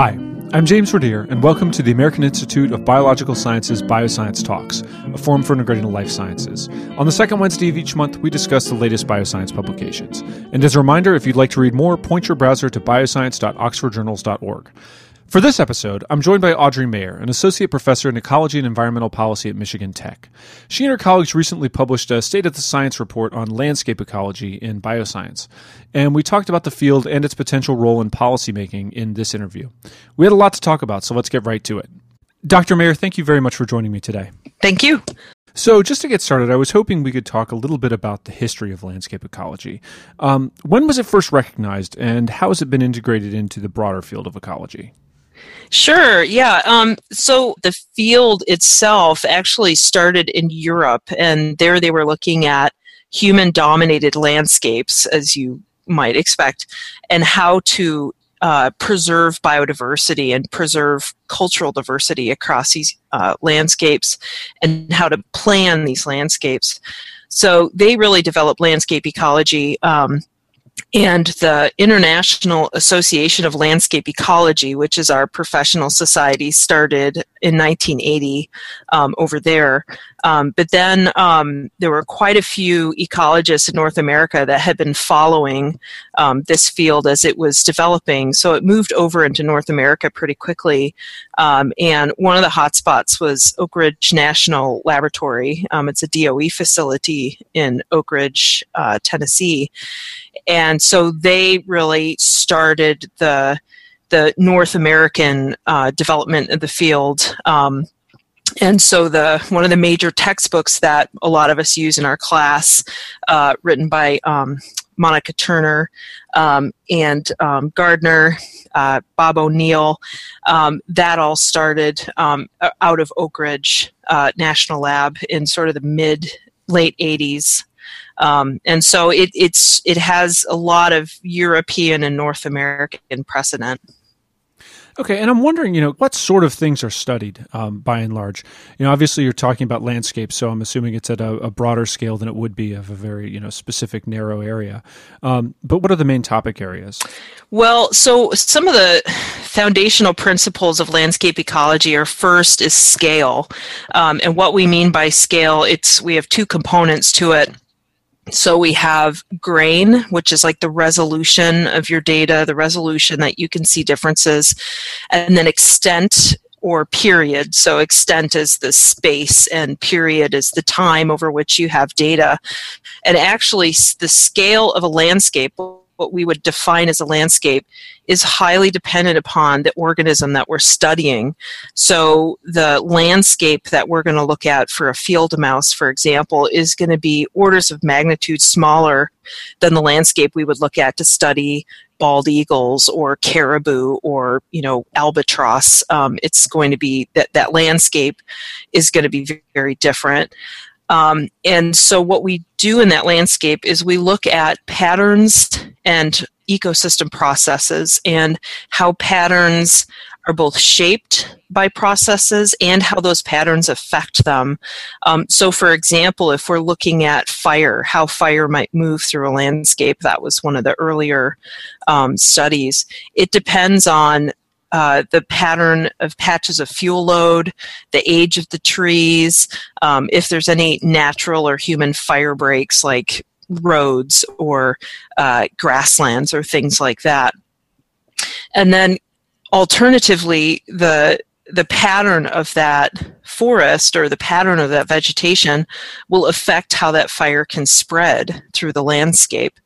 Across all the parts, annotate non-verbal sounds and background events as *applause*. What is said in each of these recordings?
Hi, I'm James Verdier, and welcome to the American Institute of Biological Sciences Bioscience Talks, a forum for integrating life sciences. On the second Wednesday of each month, we discuss the latest bioscience publications. And as a reminder, if you'd like to read more, point your browser to bioscience.oxfordjournals.org. For this episode, I'm joined by Audrey Mayer, an associate professor in ecology and environmental policy at Michigan Tech. She and her colleagues recently published a State of the Science report on landscape ecology in bioscience, and we talked about the field and its potential role in policymaking in this interview. We had a lot to talk about, so let's get right to it. Dr. Mayer, thank you very much for joining me today. Thank you. So, just to get started, I was hoping we could talk a little bit about the history of landscape ecology. Um, when was it first recognized, and how has it been integrated into the broader field of ecology? Sure, yeah. Um, so the field itself actually started in Europe, and there they were looking at human dominated landscapes, as you might expect, and how to uh, preserve biodiversity and preserve cultural diversity across these uh, landscapes and how to plan these landscapes. So they really developed landscape ecology um, and the International Association of Landscape Ecology, which is our professional society, started in 1980 um, over there. Um, but then um, there were quite a few ecologists in North America that had been following um, this field as it was developing. So it moved over into North America pretty quickly. Um, and one of the hotspots was Oak Ridge National Laboratory. Um, it's a DOE facility in Oak Ridge, uh, Tennessee. And so they really started the the North American uh, development of the field. Um, and so the one of the major textbooks that a lot of us use in our class, uh, written by um, Monica Turner um, and um, Gardner, uh, Bob O'Neill, um, that all started um, out of Oak Ridge uh, National Lab in sort of the mid late 80s. Um, and so it, it's it has a lot of European and North American precedent. Okay, and I'm wondering, you know, what sort of things are studied um, by and large? You know, obviously you're talking about landscape, so I'm assuming it's at a, a broader scale than it would be of a very, you know, specific narrow area. Um, but what are the main topic areas? Well, so some of the foundational principles of landscape ecology are first is scale, um, and what we mean by scale, it's we have two components to it. So we have grain, which is like the resolution of your data, the resolution that you can see differences, and then extent or period. So extent is the space and period is the time over which you have data. And actually the scale of a landscape what we would define as a landscape is highly dependent upon the organism that we're studying. So the landscape that we're going to look at for a field mouse, for example, is going to be orders of magnitude smaller than the landscape we would look at to study bald eagles or caribou or you know albatross. Um, it's going to be that that landscape is going to be very different. Um, and so, what we do in that landscape is we look at patterns and ecosystem processes and how patterns are both shaped by processes and how those patterns affect them. Um, so, for example, if we're looking at fire, how fire might move through a landscape, that was one of the earlier um, studies. It depends on uh, the pattern of patches of fuel load, the age of the trees, um, if there's any natural or human fire breaks like roads or uh, grasslands or things like that. And then alternatively, the the pattern of that forest or the pattern of that vegetation will affect how that fire can spread through the landscape.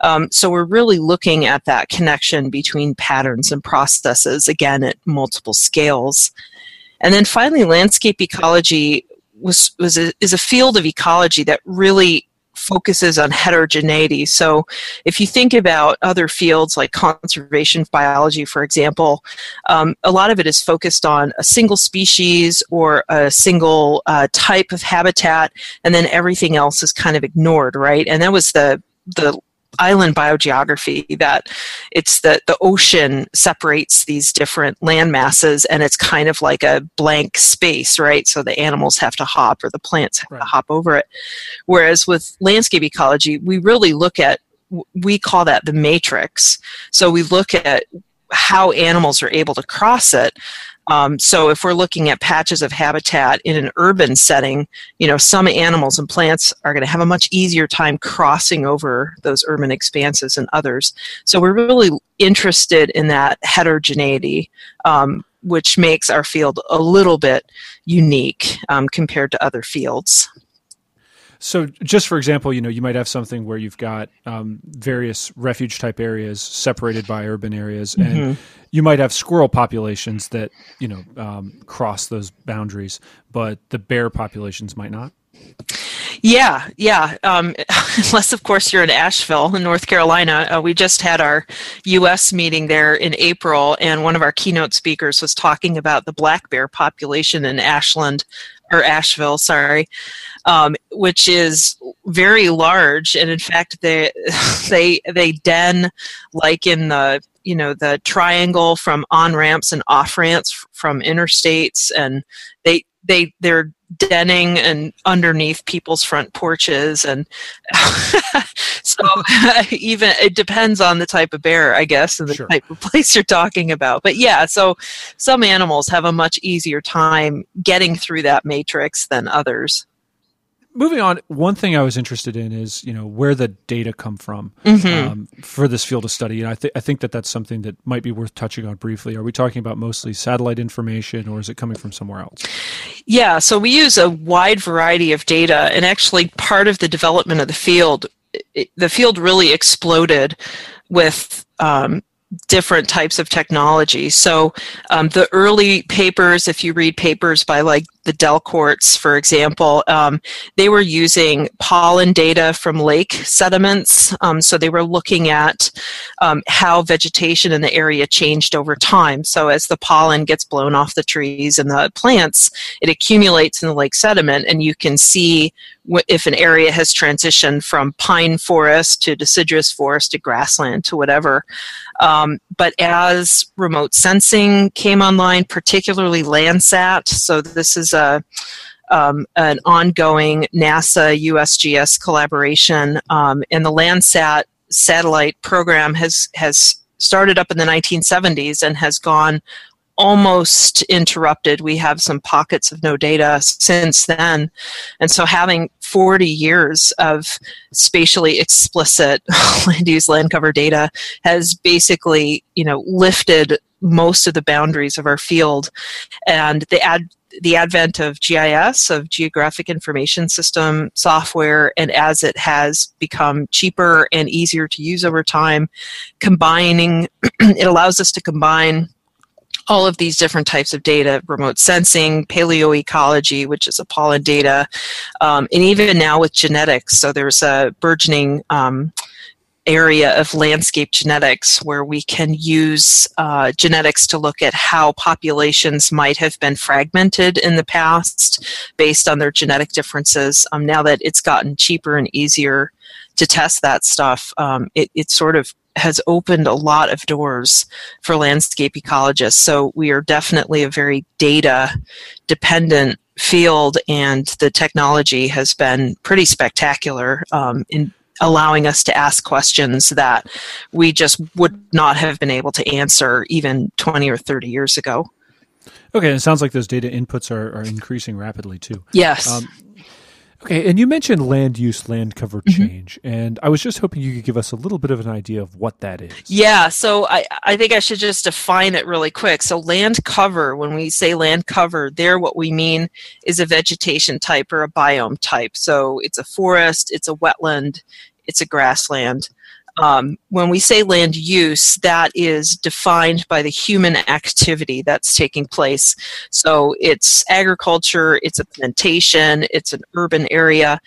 Um, so we're really looking at that connection between patterns and processes, again, at multiple scales. And then finally, landscape ecology was, was a, is a field of ecology that really focuses on heterogeneity. So, if you think about other fields like conservation biology, for example, um, a lot of it is focused on a single species or a single uh, type of habitat, and then everything else is kind of ignored, right? And that was the the island biogeography that it's the the ocean separates these different land masses and it's kind of like a blank space right so the animals have to hop or the plants have right. to hop over it whereas with landscape ecology we really look at we call that the matrix so we look at how animals are able to cross it. Um, so if we're looking at patches of habitat in an urban setting, you know, some animals and plants are going to have a much easier time crossing over those urban expanses than others. So we're really interested in that heterogeneity, um, which makes our field a little bit unique um, compared to other fields. So, just for example, you know, you might have something where you've got um, various refuge type areas separated by urban areas, and mm-hmm. you might have squirrel populations that you know um, cross those boundaries, but the bear populations might not. Yeah, yeah. Um, unless, of course, you're in Asheville, in North Carolina. Uh, we just had our U.S. meeting there in April, and one of our keynote speakers was talking about the black bear population in Ashland, or Asheville, sorry, um, which is very large, and in fact, they *laughs* they they den like in the you know the triangle from on ramps and off ramps from interstates, and they they they're denning and underneath people's front porches and *laughs* so *laughs* even it depends on the type of bear i guess and the sure. type of *laughs* place you're talking about but yeah so some animals have a much easier time getting through that matrix than others moving on, one thing I was interested in is you know where the data come from mm-hmm. um, for this field of study, and I, th- I think that that's something that might be worth touching on briefly. Are we talking about mostly satellite information, or is it coming from somewhere else? Yeah, so we use a wide variety of data, and actually part of the development of the field, it, the field really exploded with um, different types of technology. So um, the early papers, if you read papers by like the Delcourts, for example, um, they were using pollen data from lake sediments. Um, so they were looking at um, how vegetation in the area changed over time. So as the pollen gets blown off the trees and the plants, it accumulates in the lake sediment, and you can see if an area has transitioned from pine forest to deciduous forest to grassland to whatever. Um, but as remote sensing came online, particularly Landsat, so this is a um, an ongoing NASA USGS collaboration, um, and the Landsat satellite program has has started up in the 1970s and has gone almost interrupted. We have some pockets of no data since then. And so having 40 years of spatially explicit *laughs* land use land cover data has basically, you know, lifted most of the boundaries of our field. And the ad the advent of GIS, of Geographic Information System software, and as it has become cheaper and easier to use over time, combining, *clears throat* it allows us to combine all of these different types of data remote sensing paleoecology which is a pollen data um, and even now with genetics so there's a burgeoning um, area of landscape genetics where we can use uh, genetics to look at how populations might have been fragmented in the past based on their genetic differences. Um, now that it's gotten cheaper and easier to test that stuff, um, it, it sort of has opened a lot of doors for landscape ecologists. So we are definitely a very data dependent field, and the technology has been pretty spectacular um, in allowing us to ask questions that we just would not have been able to answer even 20 or 30 years ago. Okay, it sounds like those data inputs are, are increasing rapidly too. Yes. Um, Okay, and you mentioned land use, land cover mm-hmm. change, mm-hmm. and I was just hoping you could give us a little bit of an idea of what that is. Yeah, so I, I think I should just define it really quick. So, land cover, when we say land cover, there what we mean is a vegetation type or a biome type. So, it's a forest, it's a wetland, it's a grassland. Um, when we say land use, that is defined by the human activity that's taking place. So it's agriculture, it's a plantation, it's an urban area.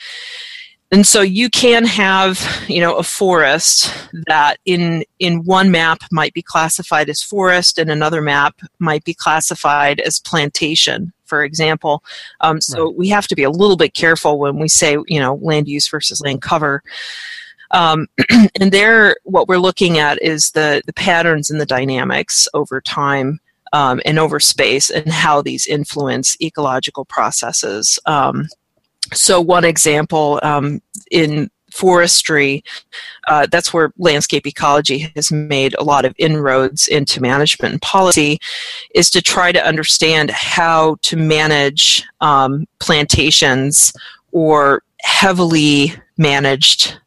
And so you can have, you know, a forest that in in one map might be classified as forest, and another map might be classified as plantation, for example. Um, so right. we have to be a little bit careful when we say, you know, land use versus land cover. Um, *clears throat* and there, what we're looking at is the, the patterns and the dynamics over time um, and over space and how these influence ecological processes. Um, so, one example um, in forestry, uh, that's where landscape ecology has made a lot of inroads into management and policy, is to try to understand how to manage um, plantations or heavily managed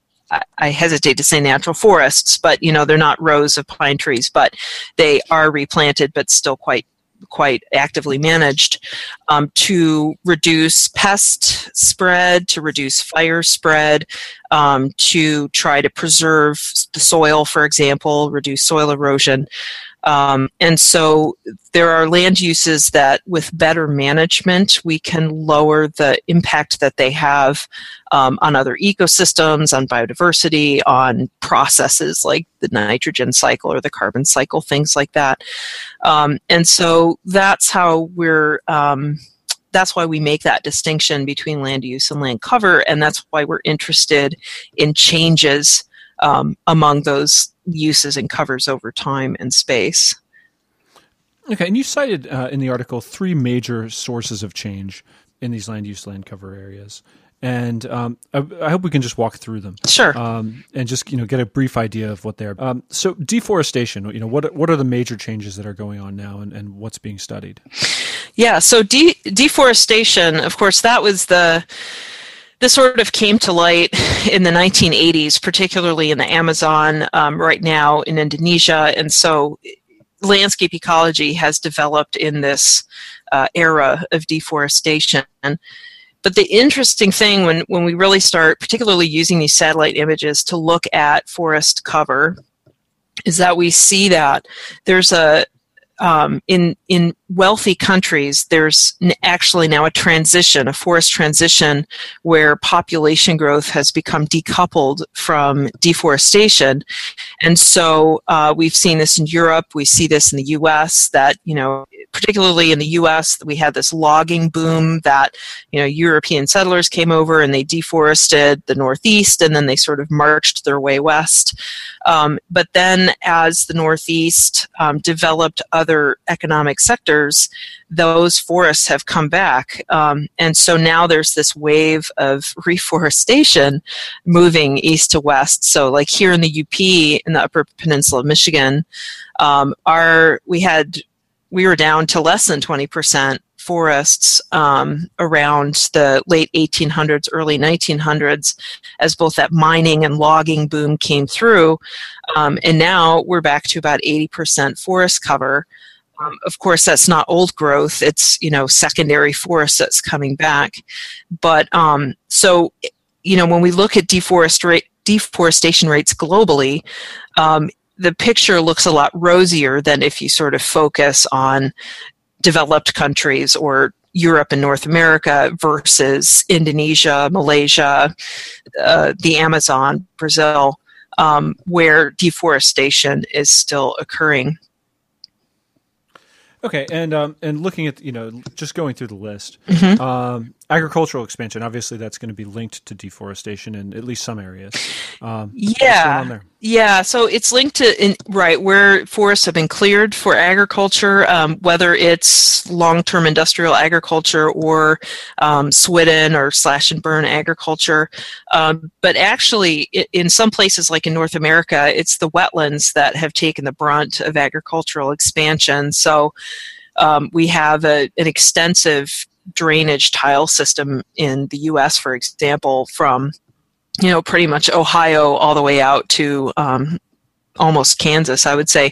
I hesitate to say natural forests, but you know they're not rows of pine trees, but they are replanted, but still quite quite actively managed um, to reduce pest spread, to reduce fire spread, um, to try to preserve the soil, for example, reduce soil erosion. Um, and so there are land uses that, with better management, we can lower the impact that they have um, on other ecosystems, on biodiversity, on processes like the nitrogen cycle or the carbon cycle, things like that. Um, and so that's how we're. Um, that's why we make that distinction between land use and land cover, and that's why we're interested in changes um, among those uses and covers over time and space. Okay, and you cited uh, in the article three major sources of change in these land use land cover areas, and um, I, I, hope we can just walk through them. Sure. Um, and just you know get a brief idea of what they are. Um, so deforestation. You know what what are the major changes that are going on now, and, and what's being studied? Yeah. So de- deforestation. Of course, that was the this sort of came to light in the 1980s, particularly in the Amazon, um, right now in Indonesia. And so landscape ecology has developed in this uh, era of deforestation. But the interesting thing when, when we really start, particularly using these satellite images to look at forest cover, is that we see that there's a, um, in in wealthy countries, there's actually now a transition, a forest transition, where population growth has become decoupled from deforestation, and so uh, we've seen this in Europe. We see this in the U.S. That you know, particularly in the U.S., we had this logging boom that you know European settlers came over and they deforested the Northeast, and then they sort of marched their way west. Um, but then, as the Northeast um, developed other economic sectors, those forests have come back. Um, and so now there's this wave of *laughs* reforestation moving east to west. So, like here in the UP, in the Upper Peninsula of Michigan, um, our, we had we were down to less than 20% forests um, around the late 1800s, early 1900s, as both that mining and logging boom came through. Um, and now we're back to about 80% forest cover. Um, of course, that's not old growth; it's you know secondary forest that's coming back. But um, so, you know, when we look at deforestation rates globally, um, the picture looks a lot rosier than if you sort of focus on developed countries or Europe and North America versus Indonesia, Malaysia, uh, the Amazon, Brazil, um, where deforestation is still occurring. Okay, and um, and looking at you know just going through the list, mm-hmm. um, agricultural expansion. Obviously, that's going to be linked to deforestation in at least some areas. Um, yeah, yeah. So it's linked to in, right where forests have been cleared for agriculture, um, whether it's long-term industrial agriculture or um, swidden or slash and burn agriculture. Um, but actually, in some places like in North America, it's the wetlands that have taken the brunt of agricultural expansion. So um, we have a, an extensive drainage tile system in the U.S., for example, from you know pretty much Ohio all the way out to um, almost Kansas, I would say.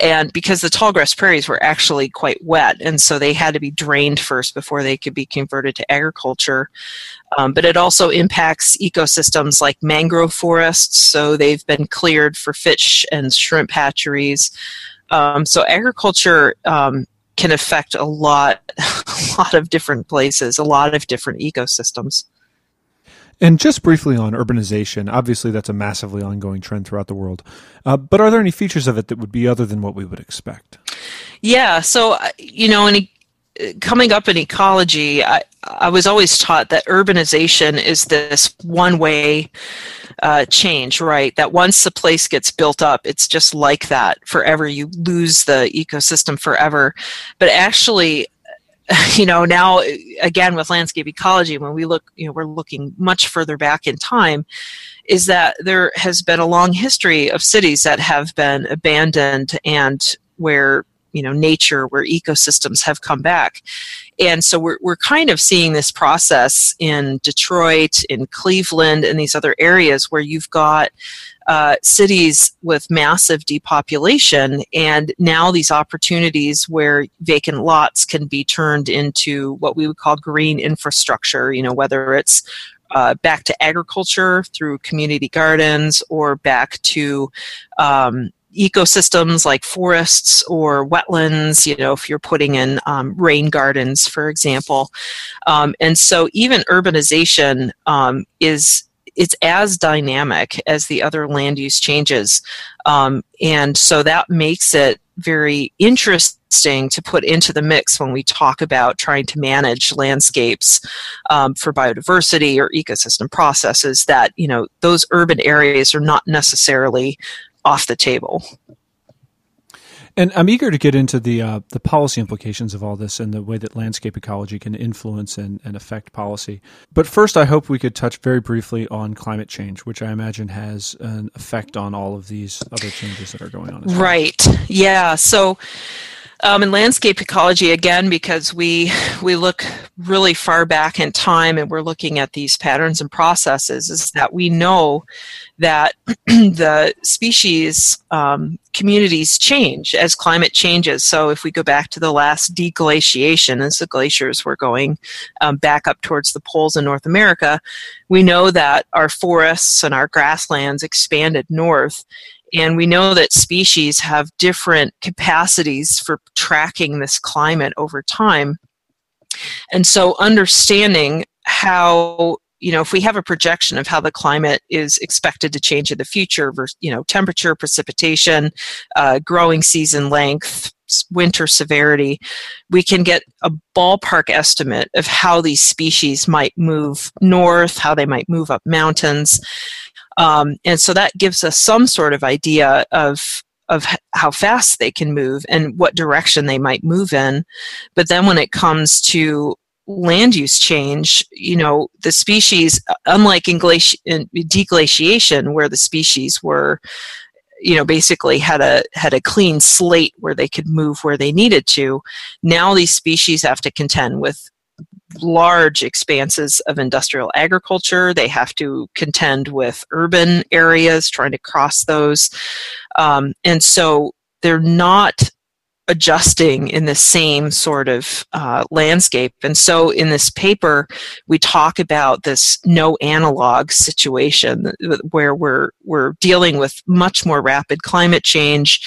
And because the tall grass prairies were actually quite wet, and so they had to be drained first before they could be converted to agriculture. Um, but it also impacts ecosystems like mangrove forests, so they've been cleared for fish and shrimp hatcheries. Um, so agriculture um, can affect a lot, *laughs* a lot of different places, a lot of different ecosystems. And just briefly on urbanization, obviously that's a massively ongoing trend throughout the world. Uh, but are there any features of it that would be other than what we would expect? Yeah, so uh, you know, in coming up in ecology, I, I was always taught that urbanization is this one way uh, change, right? That once the place gets built up, it's just like that forever. You lose the ecosystem forever. But actually, *laughs* you know now again with landscape ecology when we look you know we're looking much further back in time is that there has been a long history of cities that have been abandoned and where you know nature where ecosystems have come back. And so we're, we're kind of seeing this process in detroit in cleveland and these other areas where you've got uh, cities with massive depopulation and now these opportunities where vacant lots can be turned into what we would call green infrastructure you know whether it's uh, back to agriculture through community gardens or back to um, ecosystems like forests or wetlands, you know, if you're putting in um, rain gardens, for example. Um, and so even urbanization um, is it's as dynamic as the other land use changes. Um, and so that makes it very interesting to put into the mix when we talk about trying to manage landscapes um, for biodiversity or ecosystem processes that you know those urban areas are not necessarily off the table. And I'm eager to get into the uh, the policy implications of all this and the way that landscape ecology can influence and, and affect policy. But first, I hope we could touch very briefly on climate change, which I imagine has an effect on all of these other changes that are going on. Well. Right. Yeah. So um, in landscape ecology, again, because we we look really far back in time and we're looking at these patterns and processes, is that we know that *clears throat* the species um, communities change as climate changes. So if we go back to the last deglaciation, as the glaciers were going um, back up towards the poles in North America, we know that our forests and our grasslands expanded north and we know that species have different capacities for tracking this climate over time. And so understanding how you know if we have a projection of how the climate is expected to change in the future you know temperature precipitation uh, growing season length winter severity we can get a ballpark estimate of how these species might move north how they might move up mountains um, and so that gives us some sort of idea of of how fast they can move and what direction they might move in. But then when it comes to land use change, you know, the species, unlike in, glaci- in deglaciation, where the species were, you know, basically had a had a clean slate where they could move where they needed to. Now these species have to contend with large expanses of industrial agriculture. They have to contend with urban areas, trying to cross those. Um, and so they're not adjusting in the same sort of uh, landscape. And so in this paper, we talk about this no analog situation where we're, we're dealing with much more rapid climate change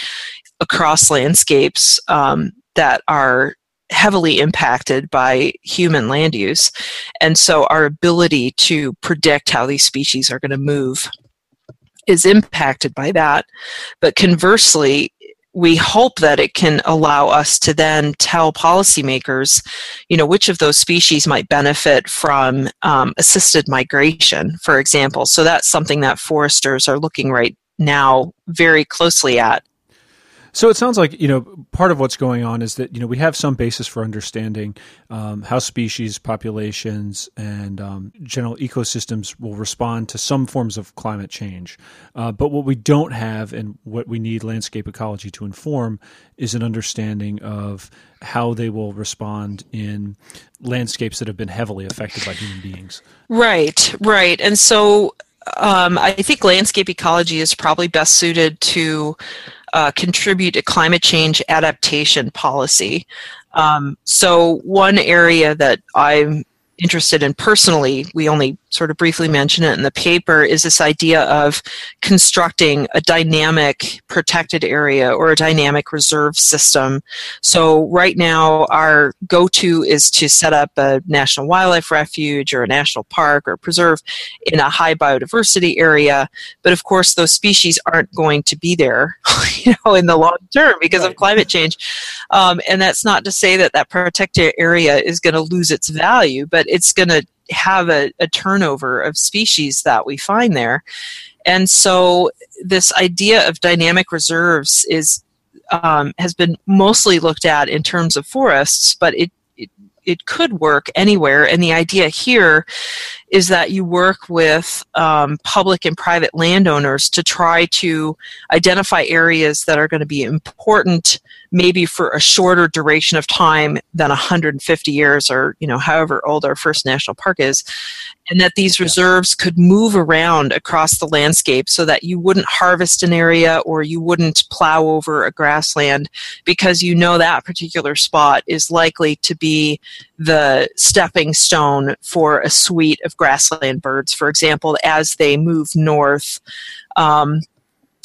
across landscapes um, that are heavily impacted by human land use. And so our ability to predict how these species are going to move is impacted by that. But conversely, we hope that it can allow us to then tell policymakers, you know, which of those species might benefit from um, assisted migration, for example. So that's something that foresters are looking right now very closely at so it sounds like you know part of what's going on is that you know we have some basis for understanding um, how species, populations, and um, general ecosystems will respond to some forms of climate change. Uh, but what we don't have, and what we need landscape ecology to inform, is an understanding of how they will respond in landscapes that have been heavily affected by human beings. Right, right, and so um, I think landscape ecology is probably best suited to uh, contribute to climate change adaptation policy. Um, so, one area that I'm interested in personally, we only sort of briefly mention it in the paper, is this idea of constructing a dynamic protected area or a dynamic reserve system. So right now our go-to is to set up a national wildlife refuge or a national park or preserve in a high biodiversity area. But of course those species aren't going to be there, *laughs* you know, in the long term because right. of climate change. Um, and that's not to say that that protected area is going to lose its value, but it's going to have a, a turnover of species that we find there. And so this idea of dynamic reserves is um, has been mostly looked at in terms of forests, but it, it it could work anywhere. And the idea here is that you work with um, public and private landowners to try to identify areas that are going to be important maybe for a shorter duration of time than 150 years or you know however old our first national park is and that these reserves could move around across the landscape so that you wouldn't harvest an area or you wouldn't plow over a grassland because you know that particular spot is likely to be the stepping stone for a suite of grassland birds, for example, as they move north. Um,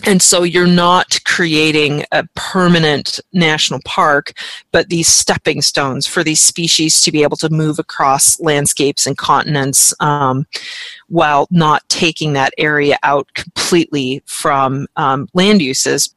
and so you're not creating a permanent national park, but these stepping stones for these species to be able to move across landscapes and continents um, while not taking that area out completely from um, land uses.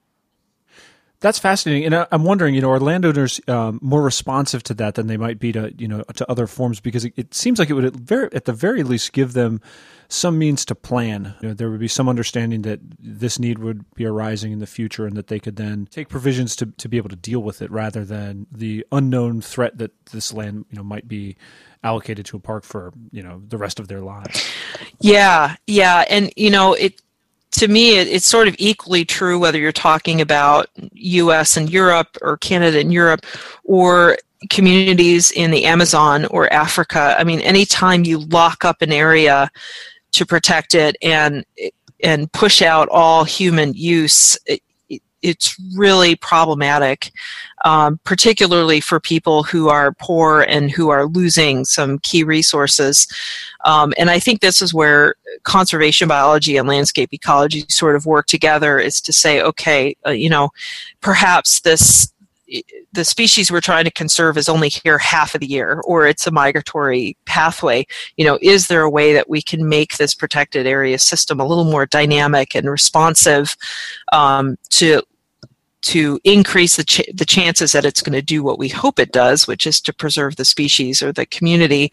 That's fascinating, and I'm wondering, you know, are landowners um, more responsive to that than they might be to, you know, to other forms? Because it, it seems like it would, at, very, at the very least, give them some means to plan. You know, there would be some understanding that this need would be arising in the future, and that they could then take provisions to to be able to deal with it, rather than the unknown threat that this land, you know, might be allocated to a park for, you know, the rest of their lives. Yeah, yeah, and you know, it to me, it, it's sort of equally true whether you're talking about US and Europe or Canada and Europe or communities in the Amazon or Africa. I mean, anytime you lock up an area to protect it and and push out all human use, it, it's really problematic, um, particularly for people who are poor and who are losing some key resources. Um, and I think this is where conservation biology and landscape ecology sort of work together is to say, okay, uh, you know, perhaps this the species we're trying to conserve is only here half of the year or it's a migratory pathway. You know is there a way that we can make this protected area system a little more dynamic and responsive um, to to increase the, ch- the chances that it's going to do what we hope it does, which is to preserve the species or the community,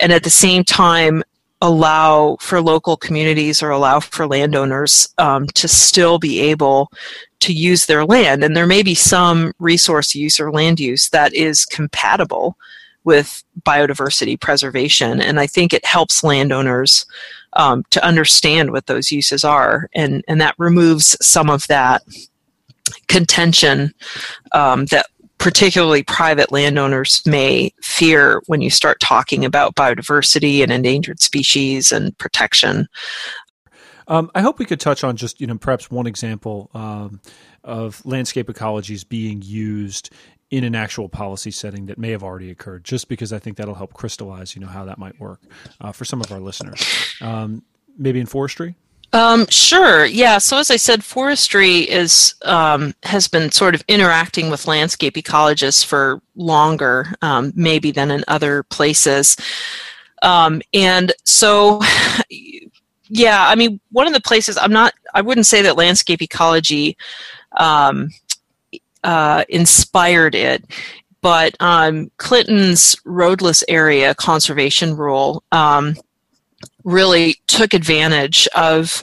and at the same time allow for local communities or allow for landowners um, to still be able to use their land. And there may be some resource use or land use that is compatible with biodiversity preservation. And I think it helps landowners um, to understand what those uses are. And, and that removes some of that contention um, that particularly private landowners may fear when you start talking about biodiversity and endangered species and protection. Um, I hope we could touch on just you know perhaps one example um, of landscape ecologies being used in an actual policy setting that may have already occurred, just because I think that'll help crystallize you know how that might work uh, for some of our listeners. Um, maybe in forestry. Um, sure. Yeah. So as I said, forestry is um, has been sort of interacting with landscape ecologists for longer, um, maybe than in other places. Um, and so, yeah, I mean, one of the places I'm not, I wouldn't say that landscape ecology um, uh, inspired it but um, Clinton's roadless area conservation rule um, really took advantage of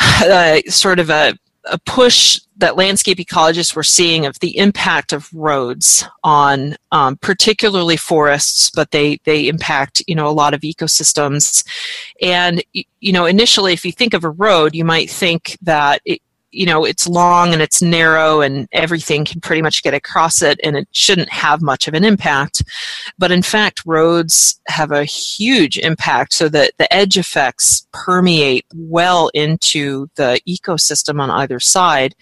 uh, sort of a, a push that landscape ecologists were seeing of the impact of roads on um, particularly forests but they they impact you know a lot of ecosystems. And you know initially if you think of a road you might think that it, you know it's long and it's narrow and everything can pretty much get across it and it shouldn't have much of an impact. But in fact roads have a huge impact so that the edge effects permeate well into the ecosystem on either side.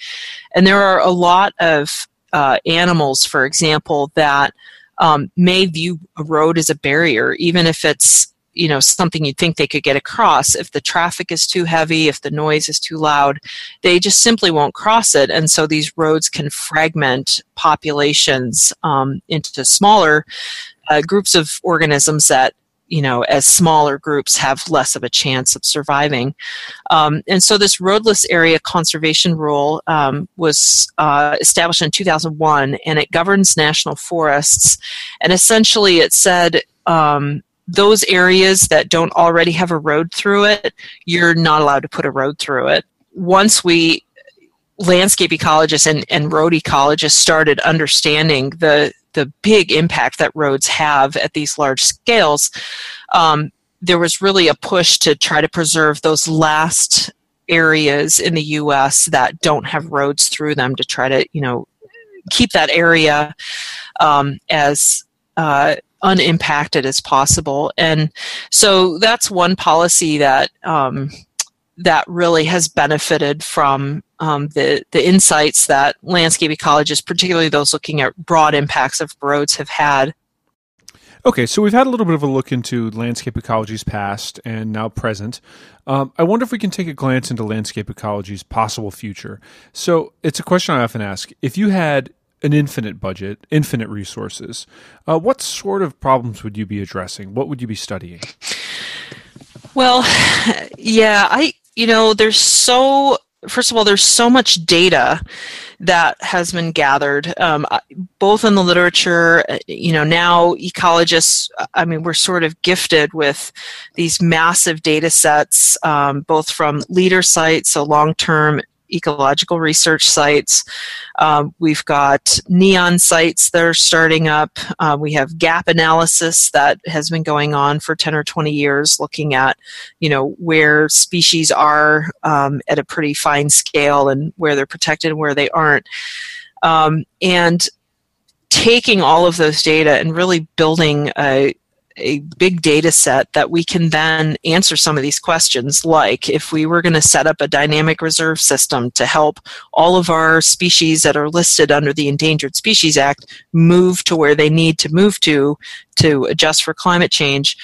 And there are a lot of uh, animals for example that um, may view a road as a barrier even if it's you know something you'd think they could get across. If the traffic is too heavy if the noise is too loud they just simply won't cross it. And so these roads can fragment populations um, into smaller uh, groups of organisms that you know as smaller groups have less of a chance of surviving. Um, and so this roadless area conservation rule um, was uh, established in 2001 and it governs national forests. And essentially it said um, those areas that don't already have a road through it, you're not allowed to put a road through it. Once we landscape ecologists and, and road ecologists started understanding the the big impact that roads have at these large scales, um, there was really a push to try to preserve those last areas in the U.S. that don't have roads through them to try to, you know, keep that area um, as uh, unimpacted as possible. And so that's one policy that um, that really has benefited from um, the the insights that landscape ecologists, particularly those looking at broad impacts of roads, have had. Okay, so we've had a little bit of a look into landscape ecology's past and now present. Um, I wonder if we can take a glance into landscape ecology's possible future. So it's a question I often ask: If you had an infinite budget, infinite resources, uh, what sort of problems would you be addressing? What would you be studying? Well, yeah, I you know, there's so first of all, there's so much data that has been gathered, um, both in the literature. Uh, you know, now ecologists, I mean, we're sort of gifted with these massive data sets, um, both from LTER sites, so long term ecological research sites. Um, we've got NEON sites that are starting up. Uh, we have gap analysis that has been going on for 10 or 20 years, looking at, you know, where species are um, at a pretty fine scale and where they're protected and where they aren't. Um, and taking all of those data and really building a, a big data set that we can then answer some of these questions like if we were going to set up a dynamic reserve system to help all of our species that are listed under the endangered species act move to where they need to move to to adjust for climate change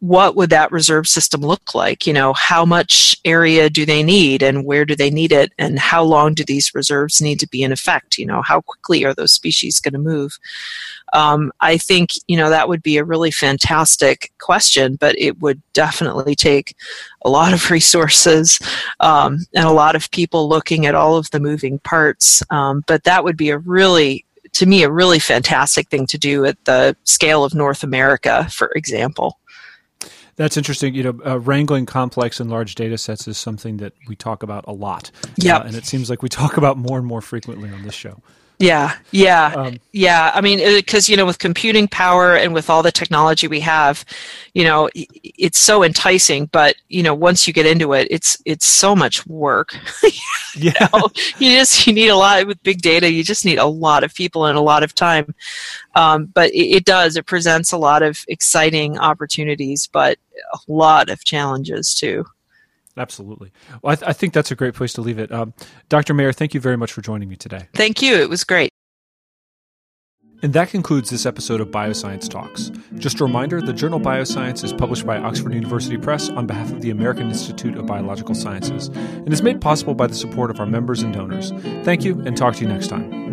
what would that reserve system look like? You know, how much area do they need and where do they need it and how long do these reserves need to be in effect? You know, how quickly are those species going to move? Um, I think, you know, that would be a really fantastic question, but it would definitely take a lot of *laughs* resources um, and a lot of people looking at all of the moving parts. Um, but that would be a really to me a really fantastic thing to do at the scale of North America, for example. That's interesting. You know, uh, wrangling complex and large data sets is something that we talk about a lot. Yeah. Uh, and it seems like we talk about more and more frequently on this show. Yeah, yeah, um, yeah. I mean, because you know, with computing power and with all the technology we have, you know, it's so enticing. But you know, once you get into it, it's it's so much work. *laughs* yeah, you, know, you, just you need a lot with big data. You just need a lot of people and a lot of time. Um, but it, it does. It presents a lot of exciting opportunities, but a lot of challenges too. Absolutely. Well, I, th- I, think that's a great place to leave it. Um, Dr. Mayer, thank you very much for joining me today. Thank you. It was great. And that concludes this episode of Bioscience Talks. Just a reminder the journal Bioscience is published by Oxford University Press on behalf of the American Institute of Biological Sciences and is made possible by the support of our members and donors. Thank you, and talk to you next time.